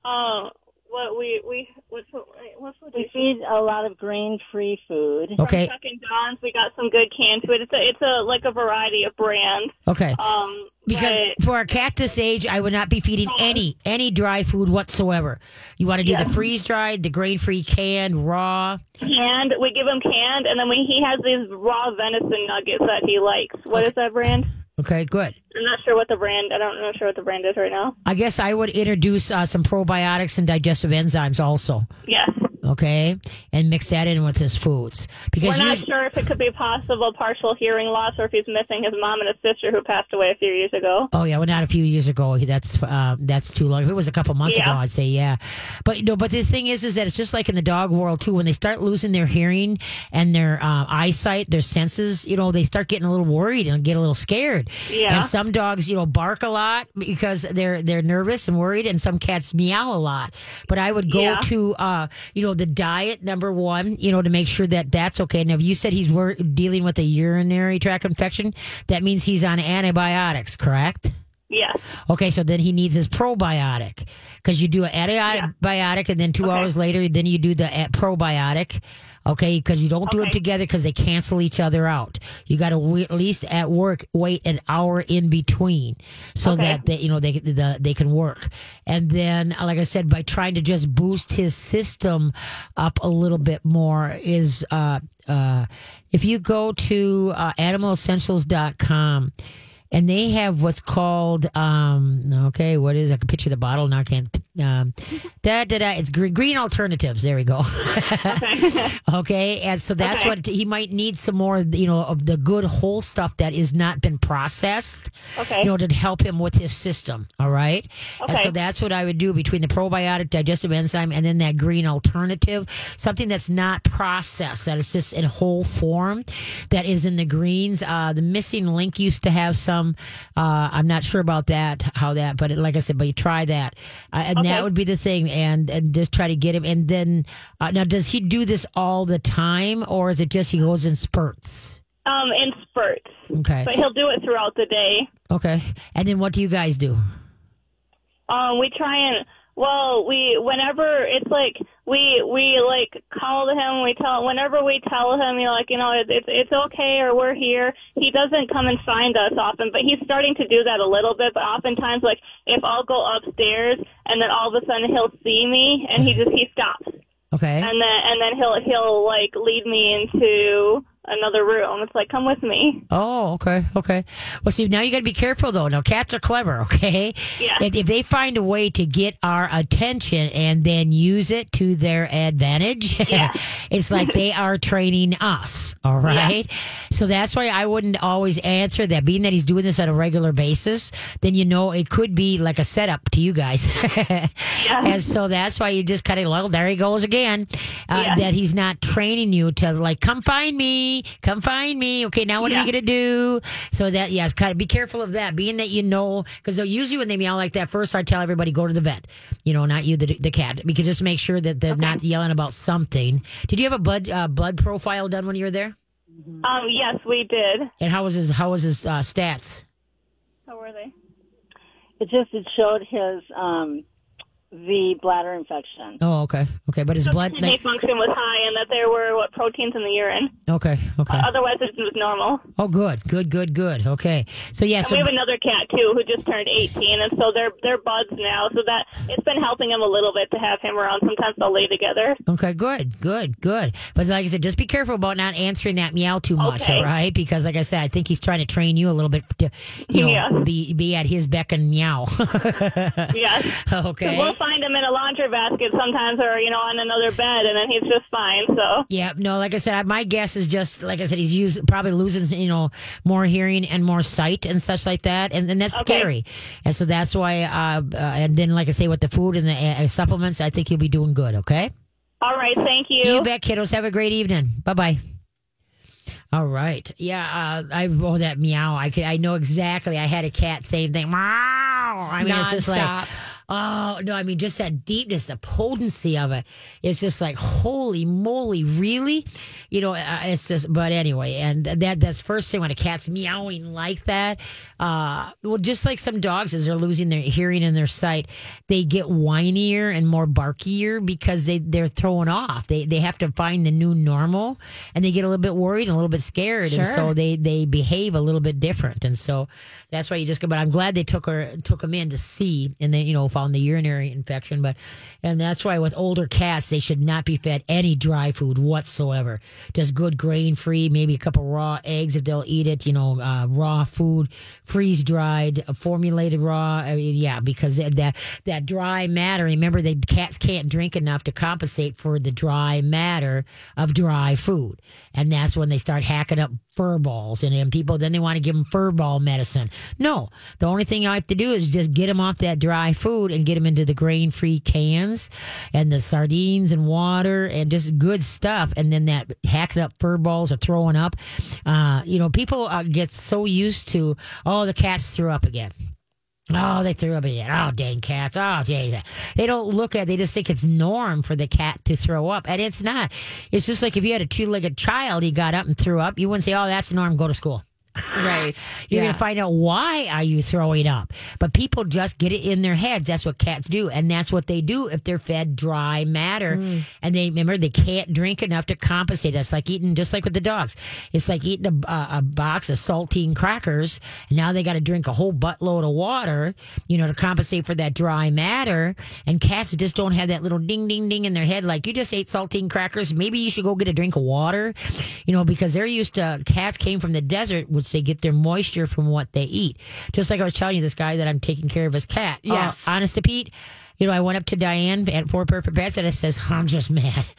Speaker 6: Uh, what we we what food, what
Speaker 7: We feed a lot of grain-free food.
Speaker 1: Okay.
Speaker 6: from Chuck and Don's. We got some good canned food. It's a it's a like a variety of brands.
Speaker 1: Okay.
Speaker 6: Um,
Speaker 1: Because
Speaker 6: but-
Speaker 1: for a cat this age, I would not be feeding any any dry food whatsoever. You want to do the freeze dried, the grain free, canned, raw.
Speaker 6: canned, we give him canned, and then we, he has these raw venison nuggets that he likes. What is that brand?
Speaker 1: Okay, good.
Speaker 6: I'm not sure what the brand. I don't know sure what the brand is right now.
Speaker 1: I guess I would introduce uh, some probiotics and digestive enzymes also.
Speaker 6: Yes.
Speaker 1: Okay, and mix that in with his foods because
Speaker 6: We're not sure if it could be possible partial hearing loss or if he's missing his mom and his sister who passed away a few years ago.
Speaker 1: Oh yeah, well not a few years ago. That's uh, that's too long. If it was a couple months ago, I'd say yeah. But you know, but the thing is, is that it's just like in the dog world too. When they start losing their hearing and their uh, eyesight, their senses, you know, they start getting a little worried and get a little scared.
Speaker 6: Yeah.
Speaker 1: And some dogs, you know, bark a lot because they're they're nervous and worried, and some cats meow a lot. But I would go
Speaker 6: Yeah.
Speaker 1: to uh, you know, the diet number one, you know, to make sure that that's okay. Now, if you said he's wor- dealing with a urinary tract infection, that means he's on antibiotics, correct?
Speaker 6: Yes.
Speaker 1: Okay, so then he needs his probiotic because you do an antibiotic and then two hours later, then you do the probiotic. Okay, because you don't do them
Speaker 6: Okay.
Speaker 1: together because they cancel each other out. You got to w- at least at work wait an hour in between so
Speaker 6: Okay.
Speaker 1: that they, you know they the, they can work. And then, like I said, by trying to just boost his system up a little bit more is uh, uh, if you go to uh, animalessentials.com and they have what's called um okay what is i can picture the bottle now i can't um <laughs> da da da. It's green, green alternatives. There we go. Okay. <laughs> Okay, and so that's
Speaker 6: Okay.
Speaker 1: what he might need some more you know of the good whole stuff that is not been processed
Speaker 6: Okay.
Speaker 1: you know to help him with his system all right?
Speaker 6: Okay.
Speaker 1: and so that's what i would do between the probiotic digestive enzyme and then that green alternative something that's not processed that is just in whole form that is in the greens. Uh the missing link used to have some uh i'm not sure about that how that but like i said but you try that. Uh, and that would be the thing and and just try to get him and then uh, now does he do this all the time or is it just he goes in spurts?
Speaker 6: Um, in spurts.
Speaker 1: okay.
Speaker 6: But he'll do it throughout the day.
Speaker 1: okay. And then what do you guys do?
Speaker 6: Um, we try and well, we whenever it's like we we like call him. We tell whenever we tell him, you know, like you know, it, it's it's okay or we're here. He doesn't come and find us often, but he's starting to do that a little bit. But oftentimes, like if I'll go upstairs and then all of a sudden he'll see me and he just he stops
Speaker 1: okay
Speaker 6: and then and then he'll he'll like lead me into another room. It's like come with me.
Speaker 1: Oh, okay, okay. Well, see, now you got to be careful though. Now, cats are clever, <laughs> okay?
Speaker 6: Yeah.
Speaker 1: If, if they find a way to get our attention and then use it to their advantage, <laughs>
Speaker 6: Yeah.
Speaker 1: it's like they <laughs> are training us. All right. So that's why I wouldn't always answer that. Being that he's doing this on a regular basis, then you know it could be like a setup to you guys. yeah. And so that's why you just kind of, well, there he goes again. Uh,
Speaker 6: Yeah.
Speaker 1: That he's not training you to like, come find me, come find me. Okay, now what are
Speaker 6: Yeah.
Speaker 1: we gonna do? So that yes, kind of be careful of that. Being that you know, because usually when they meow like that, first I tell everybody go to the vet. You know, not you, the, the cat, because just make sure that they're not yelling about something. Did you have a blood uh, blood profile done when you were there?
Speaker 6: Um, yes, we did.
Speaker 1: And how was his how was his uh, stats?
Speaker 6: How were they?
Speaker 7: It just it showed his um the bladder infection.
Speaker 1: Oh, okay, okay, but his
Speaker 6: So
Speaker 1: blood.
Speaker 6: kidney function was high, and that there were what proteins in the urine.
Speaker 1: okay, okay.
Speaker 6: Uh, otherwise, it was normal.
Speaker 1: Oh, good, good, good, good. Okay, so yeah,
Speaker 6: And
Speaker 1: so
Speaker 6: we have another cat too who just turned 18, and so they're they're buds now. So that it's been helping him a little bit to have him around. Sometimes they'll lay together.
Speaker 1: Okay, good, good, good. But like I said, just be careful about not answering that meow too much,
Speaker 6: Okay.
Speaker 1: all right? Because like I said, I think he's trying to train you a little bit to, you know,
Speaker 6: Yeah.
Speaker 1: be be at his beck and meow. <laughs>
Speaker 6: Yes.
Speaker 1: okay.
Speaker 6: We'll find him in a laundry basket sometimes, or you know, on another bed, and then he's just fine. So
Speaker 1: Yeah, no, like I said, my guess is just like I said, he's used probably losing you know more hearing and more sight and such like that, and, and that's
Speaker 6: Okay.
Speaker 1: scary. And so that's why, uh, uh, and then like I say, with the food and the uh, supplements, I think you'll be doing good. Okay.
Speaker 6: all right, thank you.
Speaker 1: You bet, kiddos. Have a great evening. Bye bye. All right. Yeah, uh, I oh that meow. I could. I know exactly. I had a cat. Same thing. Meow. I mean, it's just like. Oh no! I mean, just that deepness, the potency of it. It's just like, holy moly, really? You know, uh, it's just. But anyway, and that that's first thing when a cat's meowing like that. Uh, well, just like some dogs, as they're losing their hearing and their sight, they get whinier and more barkier because they they're thrown off. They they have to find the new normal, and they get a little bit worried and a little bit scared, and so they they behave a little bit different, and so that's why you just go. But I'm glad they took her took him in to see, and then you know found the urinary infection. But and that's why with older cats, they should not be fed any dry food whatsoever. Just good grain free, maybe a couple raw eggs if they'll eat it. You know, uh, raw food, freeze dried, uh, formulated raw. I mean, yeah, because that that, that dry matter. Remember, the cats can't drink enough to compensate for the dry matter of dry food, and that's when they start hacking up fur balls and then people then they want to give them fur ball medicine. No the only thing i have to do is just get them off that dry food and get them into the grain free cans and the sardines and water and just good stuff. And then that hacking up fur balls or throwing up uh, you know people uh, get so used to oh the cats threw up again Oh, they threw up again. Oh, dang cats. Oh, jeez. They don't look at. They just think it's norm for the cat to throw up, and it's not. It's just like if you had a two-legged child, he got up and threw up. You wouldn't say, "Oh, that's norm. Go to school."
Speaker 2: Right.
Speaker 1: You're
Speaker 2: Yeah.
Speaker 1: going to find out why are you throwing up. But people just get it in their heads. That's what cats do, and that's what they do if they're fed dry matter. Hmm. And they remember they can't drink enough to compensate. That's like eating, just like with the dogs. It's like eating a, a, a box of saltine crackers. And now they got to drink a whole buttload of water, you know, to compensate for that dry matter. And cats just don't have that little ding, ding, ding in their head. Like you just ate saltine crackers. Maybe you should go get a drink of water, you know, because they're used to cats came from the desert, say get their moisture from what they eat. Just like I was telling you, this guy that I'm taking care of his cat. Uh,
Speaker 2: Yes.
Speaker 1: honest to Pete. You know, I went up to Diane at Four Perfect Pets and I says, <laughs> I'm just mad.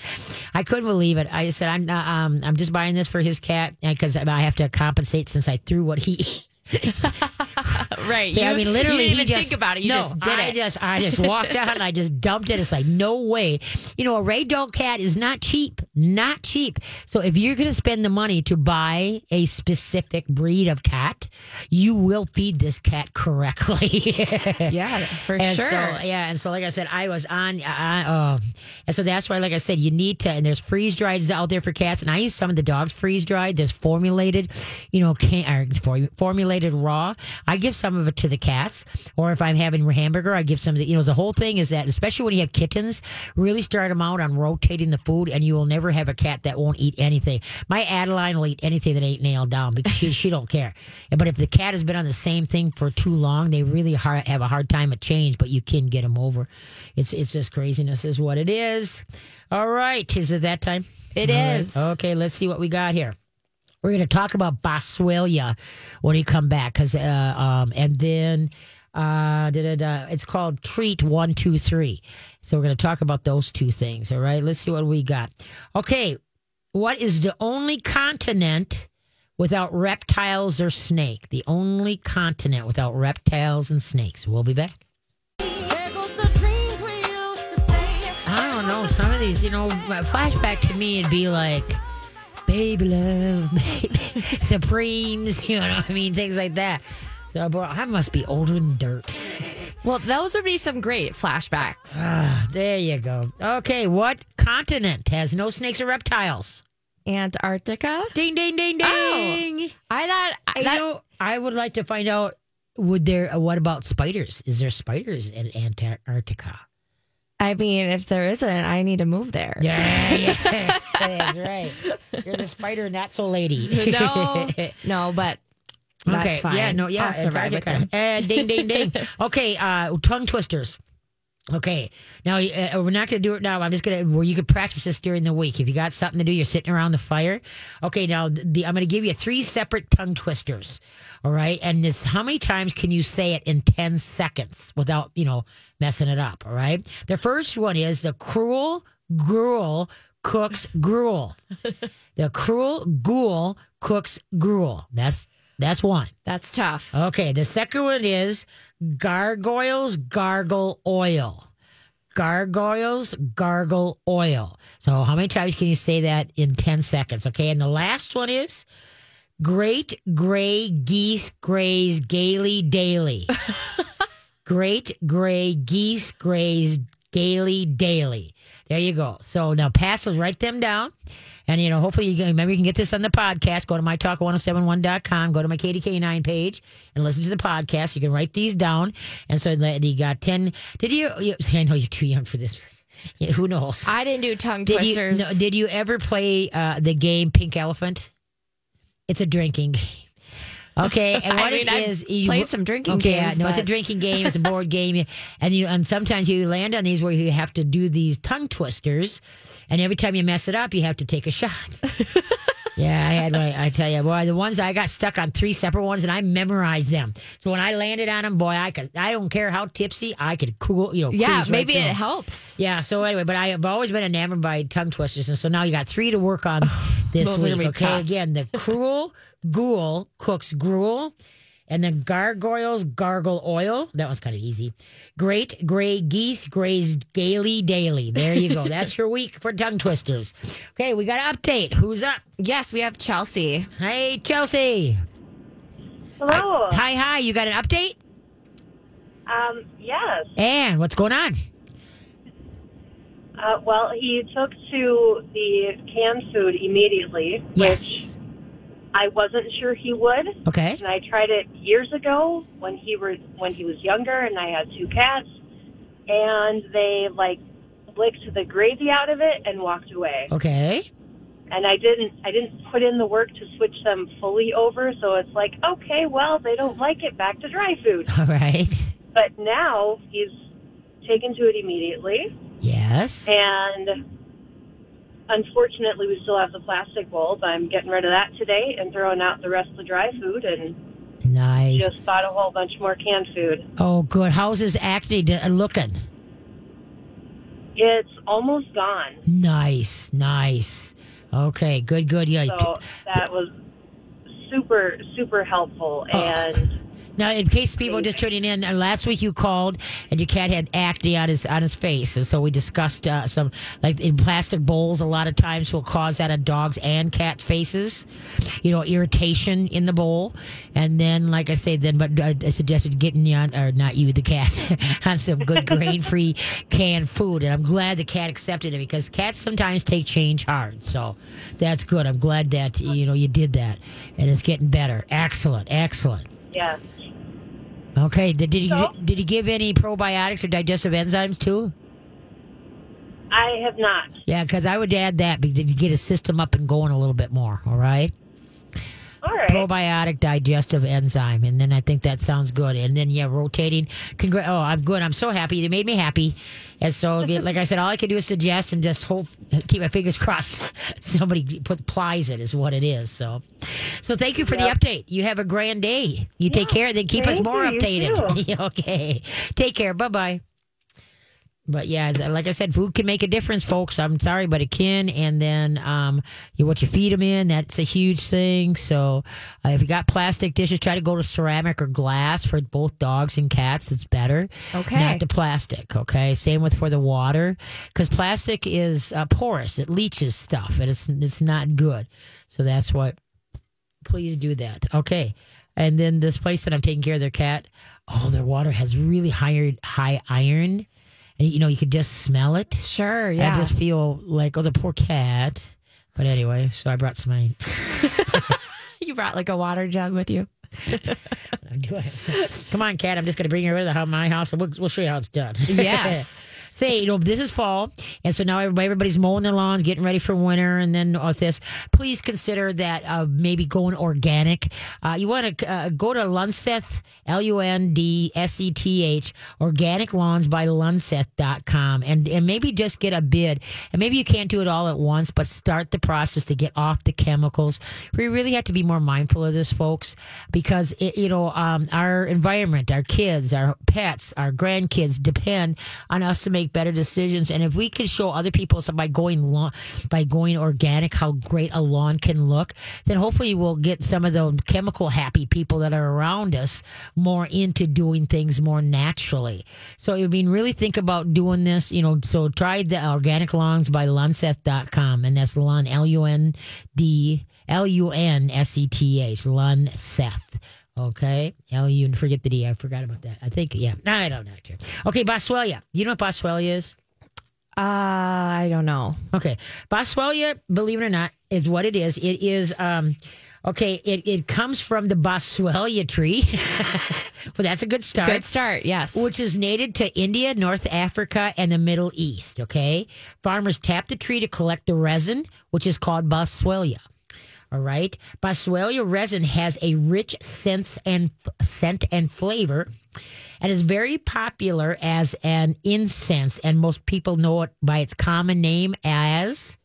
Speaker 1: I couldn't believe it. I said, I'm um, I'm just buying this for his cat because I have to compensate since I threw what he <laughs>
Speaker 2: Right.
Speaker 1: yeah, I mean, literally,
Speaker 2: You didn't even
Speaker 1: just,
Speaker 2: think about it. You
Speaker 1: no,
Speaker 2: just did
Speaker 1: I
Speaker 2: it.
Speaker 1: just, I just walked out and I just <laughs> dumped it. It's like no way. You know, a ragdoll cat is not cheap, not cheap. So if you're going to spend the money to buy a specific breed of cat, you will feed this cat correctly. <laughs>
Speaker 2: yeah, for
Speaker 1: And
Speaker 2: sure.
Speaker 1: so, yeah, and so like I said, I was on, I, uh, and so that's why, like I said, you need to. And there's freeze dried out there for cats, and I use some of the dogs freeze dried. There's formulated, you know, can or for- formulated raw. I give some of it to the cats, or if I'm having hamburger, I give some of the. You know, the whole thing is that, especially when you have kittens, really start them out on rotating the food, and you will never have a cat that won't eat anything. My Adeline will eat anything that ain't nailed down because she, she don't care. But if the cat has been on the same thing for too long, they really hard, have a hard time at change. But you can get them over. It's it's just craziness, is what it is. All right, is it that time?
Speaker 2: It
Speaker 1: It
Speaker 2: is.
Speaker 1: is. Okay, let's see what we got here. We're going to talk about Boswellia when we come back, because uh, um, and then uh, da, da, da, it's called Treat One Two Three. So we're going to talk about those two things. All right, let's see what we got. Okay, what is the only continent without reptiles or snake? The only continent without reptiles and snakes. We'll be back. I don't know. Some of these, you know, flashback to me, it'd be like baby love, <laughs> baby supremes, you know what I mean? Things like that. So, boy, I must be older than dirt.
Speaker 2: well, those would be some great flashbacks.
Speaker 1: Ah, there you go. Okay, what continent has no snakes or reptiles?
Speaker 2: Antarctica.
Speaker 1: Ding, ding, ding, ding.
Speaker 2: Oh, I thought
Speaker 1: I
Speaker 2: that,
Speaker 1: know. I would like to find out. Would there? What about spiders? Is there spiders in Antarctica?
Speaker 2: I mean, if there isn't, I need to move there.
Speaker 1: Yeah, yeah, <laughs> that's right. You're the spider, not so lady. <laughs>
Speaker 2: No, no, but that's
Speaker 1: okay.
Speaker 2: fine.
Speaker 1: Yeah, no, yeah.
Speaker 2: I'll survive with them.
Speaker 1: Uh, ding, ding, ding. <laughs> Okay, uh, tongue twisters. Okay, now uh, we're not going to do it now. I'm just going to where you could practice this during the week. If you got something to do, you're sitting around the fire. Okay, now the, I'm going to give you three separate tongue twisters. All right, and this how many times can you say it in ten seconds without you know messing it up? All right. The first one is the cruel gruel cooks gruel. the cruel ghoul cooks gruel. That's that's one.
Speaker 2: That's tough.
Speaker 1: Okay, the second one is gargoyles gargle oil. Gargoyles gargle oil. So, how many times can you say that in 10 seconds? Okay, and the last one is great gray geese graze gaily daily. <laughs> great gray geese graze gaily daily. There you go. So, now pass those, write them down. And, you know, hopefully you can, remember you can get this on the podcast. Go to mytalk1071.com, go to my Katie K9 page and listen to the podcast. You can write these down. And so you got 10. Did you, you I know you're too young for this. Yeah, who knows?
Speaker 2: I didn't do tongue
Speaker 1: did you,
Speaker 2: twisters.
Speaker 1: no, did you ever play uh, the game Pink Elephant? It's a drinking game. Okay, and <laughs>
Speaker 2: I
Speaker 1: what
Speaker 2: mean,
Speaker 1: it is, you-
Speaker 2: played some drinking
Speaker 1: okay,
Speaker 2: games,
Speaker 1: No, it's a drinking game. It's a <laughs> board game, and you and sometimes you land on these where you have to do these tongue twisters, and every time you mess it up, you have to take a shot. <laughs> yeah, I had. one, I tell you, boy, the ones I got stuck on three separate ones, and I memorized them. So when I landed on them, boy, I could. I don't care how tipsy, I could cool. You know,
Speaker 2: Yeah,
Speaker 1: right
Speaker 2: maybe
Speaker 1: through
Speaker 2: it helps.
Speaker 1: Yeah. So anyway, but I have always been enamored by tongue twisters, and so now you got three to work on <sighs> this week. Okay.
Speaker 2: tough.
Speaker 1: Again, the <laughs> cruel ghoul cooks gruel, and then gargoyles gargle oil. That one's kind of easy. Great gray geese grazed gaily daily. There you go. That's your week for tongue twisters. Okay, we got an update. Who's up?
Speaker 2: Yes, we have Chelsea.
Speaker 1: Hey, Chelsea.
Speaker 6: Hello.
Speaker 1: Hi, hi. You got an update?
Speaker 6: Um, yes.
Speaker 1: And what's going on?
Speaker 6: Uh, well, he took to the canned food immediately,
Speaker 1: Yes.
Speaker 6: which I wasn't sure he would.
Speaker 1: Okay.
Speaker 6: And I tried it years ago when he were when he was younger, and I had two cats, and they like licked the gravy out of it and walked away.
Speaker 1: Okay.
Speaker 6: And I didn't I didn't put in the work to switch them fully over, so it's like okay, well they don't like it, back to dry food. <laughs>
Speaker 1: All right.
Speaker 6: But now he's taken to it immediately.
Speaker 1: Yes.
Speaker 6: And unfortunately, we still have the plastic bowls. I'm getting rid of that today and throwing out the rest of the dry food and
Speaker 1: Nice.
Speaker 6: just bought a whole bunch more canned food.
Speaker 1: Oh, good. How's his acne uh, looking?
Speaker 6: It's almost gone.
Speaker 1: Nice, nice. Okay, good, good. Yeah.
Speaker 6: So that was super, super helpful.
Speaker 1: Oh. Now, in case people are just tuning in, uh, last week you called and your cat had acne on his on his face, and so we discussed uh, some like in plastic bowls. A lot of times will cause that on dogs and cat faces, you know, irritation in the bowl, and then like I say, then but uh, I suggested getting you on or not you, the cat, <laughs> on some good grain free canned food, and I'm glad the cat accepted it because cats sometimes take change hard. So that's good. I'm glad that you know you did that, and it's getting better. Excellent, excellent.
Speaker 6: yeah,
Speaker 1: Okay. Did, did he
Speaker 6: So?
Speaker 1: did he give any probiotics or digestive enzymes too?
Speaker 6: I have not.
Speaker 1: Yeah, because I would add that to get his system up and going a little bit more. All right.
Speaker 6: All right.
Speaker 1: Probiotic digestive enzyme, and then I think that sounds good. And then yeah, rotating. Congra- oh, I'm good. I'm so happy. They made me happy. And so, <laughs> like I said, all I can do is suggest and just hope, keep my fingers crossed. <laughs> Somebody put plies it is what it is. So, so thank you for the update. You have a grand day. You take care. Then keep us more updated. <laughs> okay. Take care. Bye bye. But yeah, like I said, food can make a difference, folks. I'm sorry, but it can. And then um, you, what you feed them in, that's a huge thing. So uh, if you got plastic dishes, try to go to ceramic or glass for both dogs and cats. It's better.
Speaker 2: Okay.
Speaker 1: Not the plastic. Okay. Same with for the water, because plastic is uh, porous. It leaches stuff, and it's it's not good. So that's what. Please do that. Okay. And then this place that I'm taking care of their cat, oh, their water has really high high iron, you know you could just smell it.
Speaker 2: Sure, yeah.
Speaker 1: I just feel like oh the poor cat. But anyway, so I brought some. <laughs> <laughs>
Speaker 2: you brought like a water jug with you.
Speaker 1: I'm doing it. Come on, cat. I'm just going to bring you over to the, my house and we'll, we'll show you how it's done.
Speaker 2: Yes. <laughs>
Speaker 1: You know, this is fall, and so now everybody, everybody's mowing their lawns, getting ready for winter, and then with this, please consider that uh, maybe going organic. Uh, you want to uh, go to Lunseth, L U N D S E T H, organic lawns by Lunseth.com, and, and maybe just get a bid. And maybe you can't do it all at once, but start the process to get off the chemicals. We really have to be more mindful of this, folks, because, it, you know, um, our environment, our kids, our pets, our grandkids depend on us to make better decisions. And if we could show other people so by going lawn, by going organic how great a lawn can look, then hopefully we'll get some of the chemical happy people that are around us more into doing things more naturally. So I mean, really think about doing this. You know, so try the organic lawns by lunseth.com, and that's Lun L U N D L U N S E T H Lunseth. Okay. L U forget the D. I forgot about that. I think yeah. No, I don't know. Okay, Boswellia. You know what Boswellia is?
Speaker 2: Uh, I don't know.
Speaker 1: Okay. Boswellia, believe it or not, is what it is. It is um okay, it, it comes from the Boswellia tree. <laughs> well, that's a good start.
Speaker 2: Good start. Yes.
Speaker 1: Which is native to India, North Africa, and the Middle East. Okay. Farmers tap the tree to collect the resin, which is called Boswellia. All right. Boswellia resin has a rich sense and scent and flavor and is very popular as an incense and most people know it by its common name as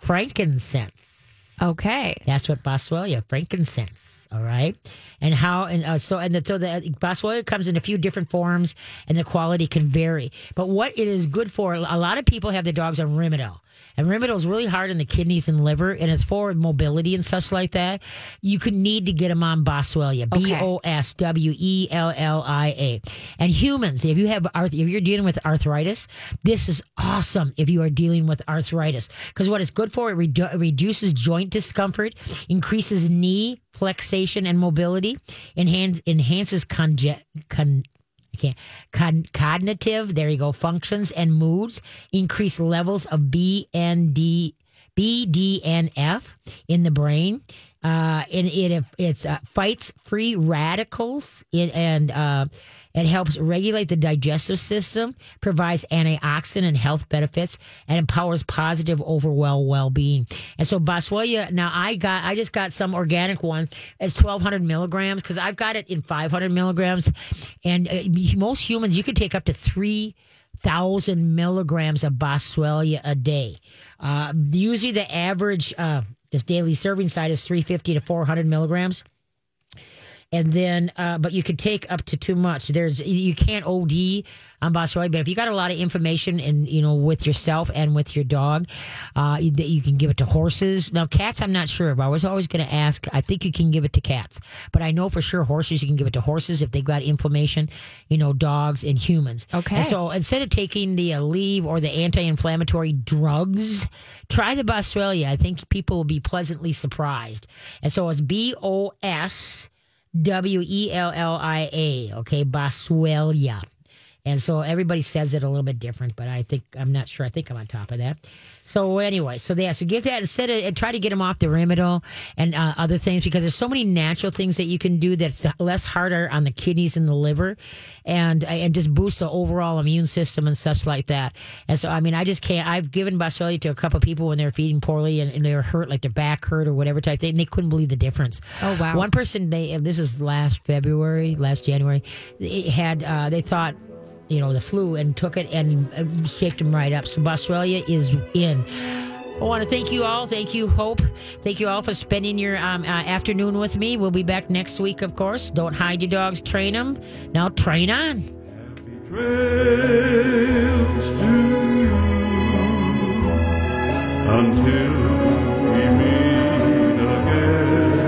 Speaker 1: frankincense.
Speaker 2: Okay.
Speaker 1: That's what Boswellia, frankincense. All right, and how and uh, so and the, so the Boswellia comes in a few different forms, and the quality can vary. But what it is good for, a lot of people have their dogs on Rimadyl, and Rimadyl is really hard on the kidneys and liver, and it's for mobility and such like that. You could need to get them on Boswellia, B. O S W E L L I A. And humans, if you have arth- if you're dealing with arthritis, this is awesome. If you are dealing with arthritis, because what it's good for, it redu- reduces joint discomfort, increases knee flexation and mobility, enhan- enhances conge- con- I can't. Cognitive, there you go, functions and moods, increase levels of B and D, B, D, and F in the brain. Uh, and it it's uh, fights free radicals and uh, it helps regulate the digestive system, provides antioxidant and health benefits, and empowers positive overall well-being. And so Boswellia, now I got, I just got some organic one. It's 1,200 milligrams because I've got it in 500 milligrams. And uh, most humans, you could take up to three thousand milligrams of Boswellia a day. Uh, usually, the average uh, this daily serving size is 350 to 400 milligrams and then uh, but you could take up to too much there's you can't od on boswellia but if you got a lot of information and you know with yourself and with your dog uh, you, that you can give it to horses. Now cats i'm not sure but i was always going to ask i think you can give it to cats but i know for sure horses you can give it to horses if they've got inflammation you know dogs and humans.
Speaker 2: Okay.
Speaker 1: And so instead of taking the Aleve or the anti-inflammatory drugs try the boswellia. I think people will be pleasantly surprised. And so it's b-o-s W E L L I A, okay, Boswellia. And so everybody says it a little bit different, but I think I'm not sure. I think I'm on top of that. So anyway, so yeah, so get that instead of and try to get them off the Rimadyl and uh, other things because there's so many natural things that you can do that's less harder on the kidneys and the liver, and and just boost the overall immune system and such like that. And so I mean, I just can't. I've given Boswellia to a couple of people when they're feeding poorly and, and they were hurt, like their back hurt or whatever type thing. And they couldn't believe the difference.
Speaker 2: Oh, wow.
Speaker 1: One person they this is last February, last January, they had uh, they thought you know the flu and took it and uh, shaped them right up. So Boswellia is in. I want to thank you all. Thank you, Hope. Thank you all for spending your um, uh, afternoon with me. We'll be back next week, of course. Don't hide your dogs, train them. Now train on.
Speaker 8: trails to you until we meet again.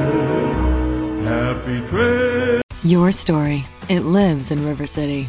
Speaker 8: Happy trails.
Speaker 9: Your story. It lives in River City,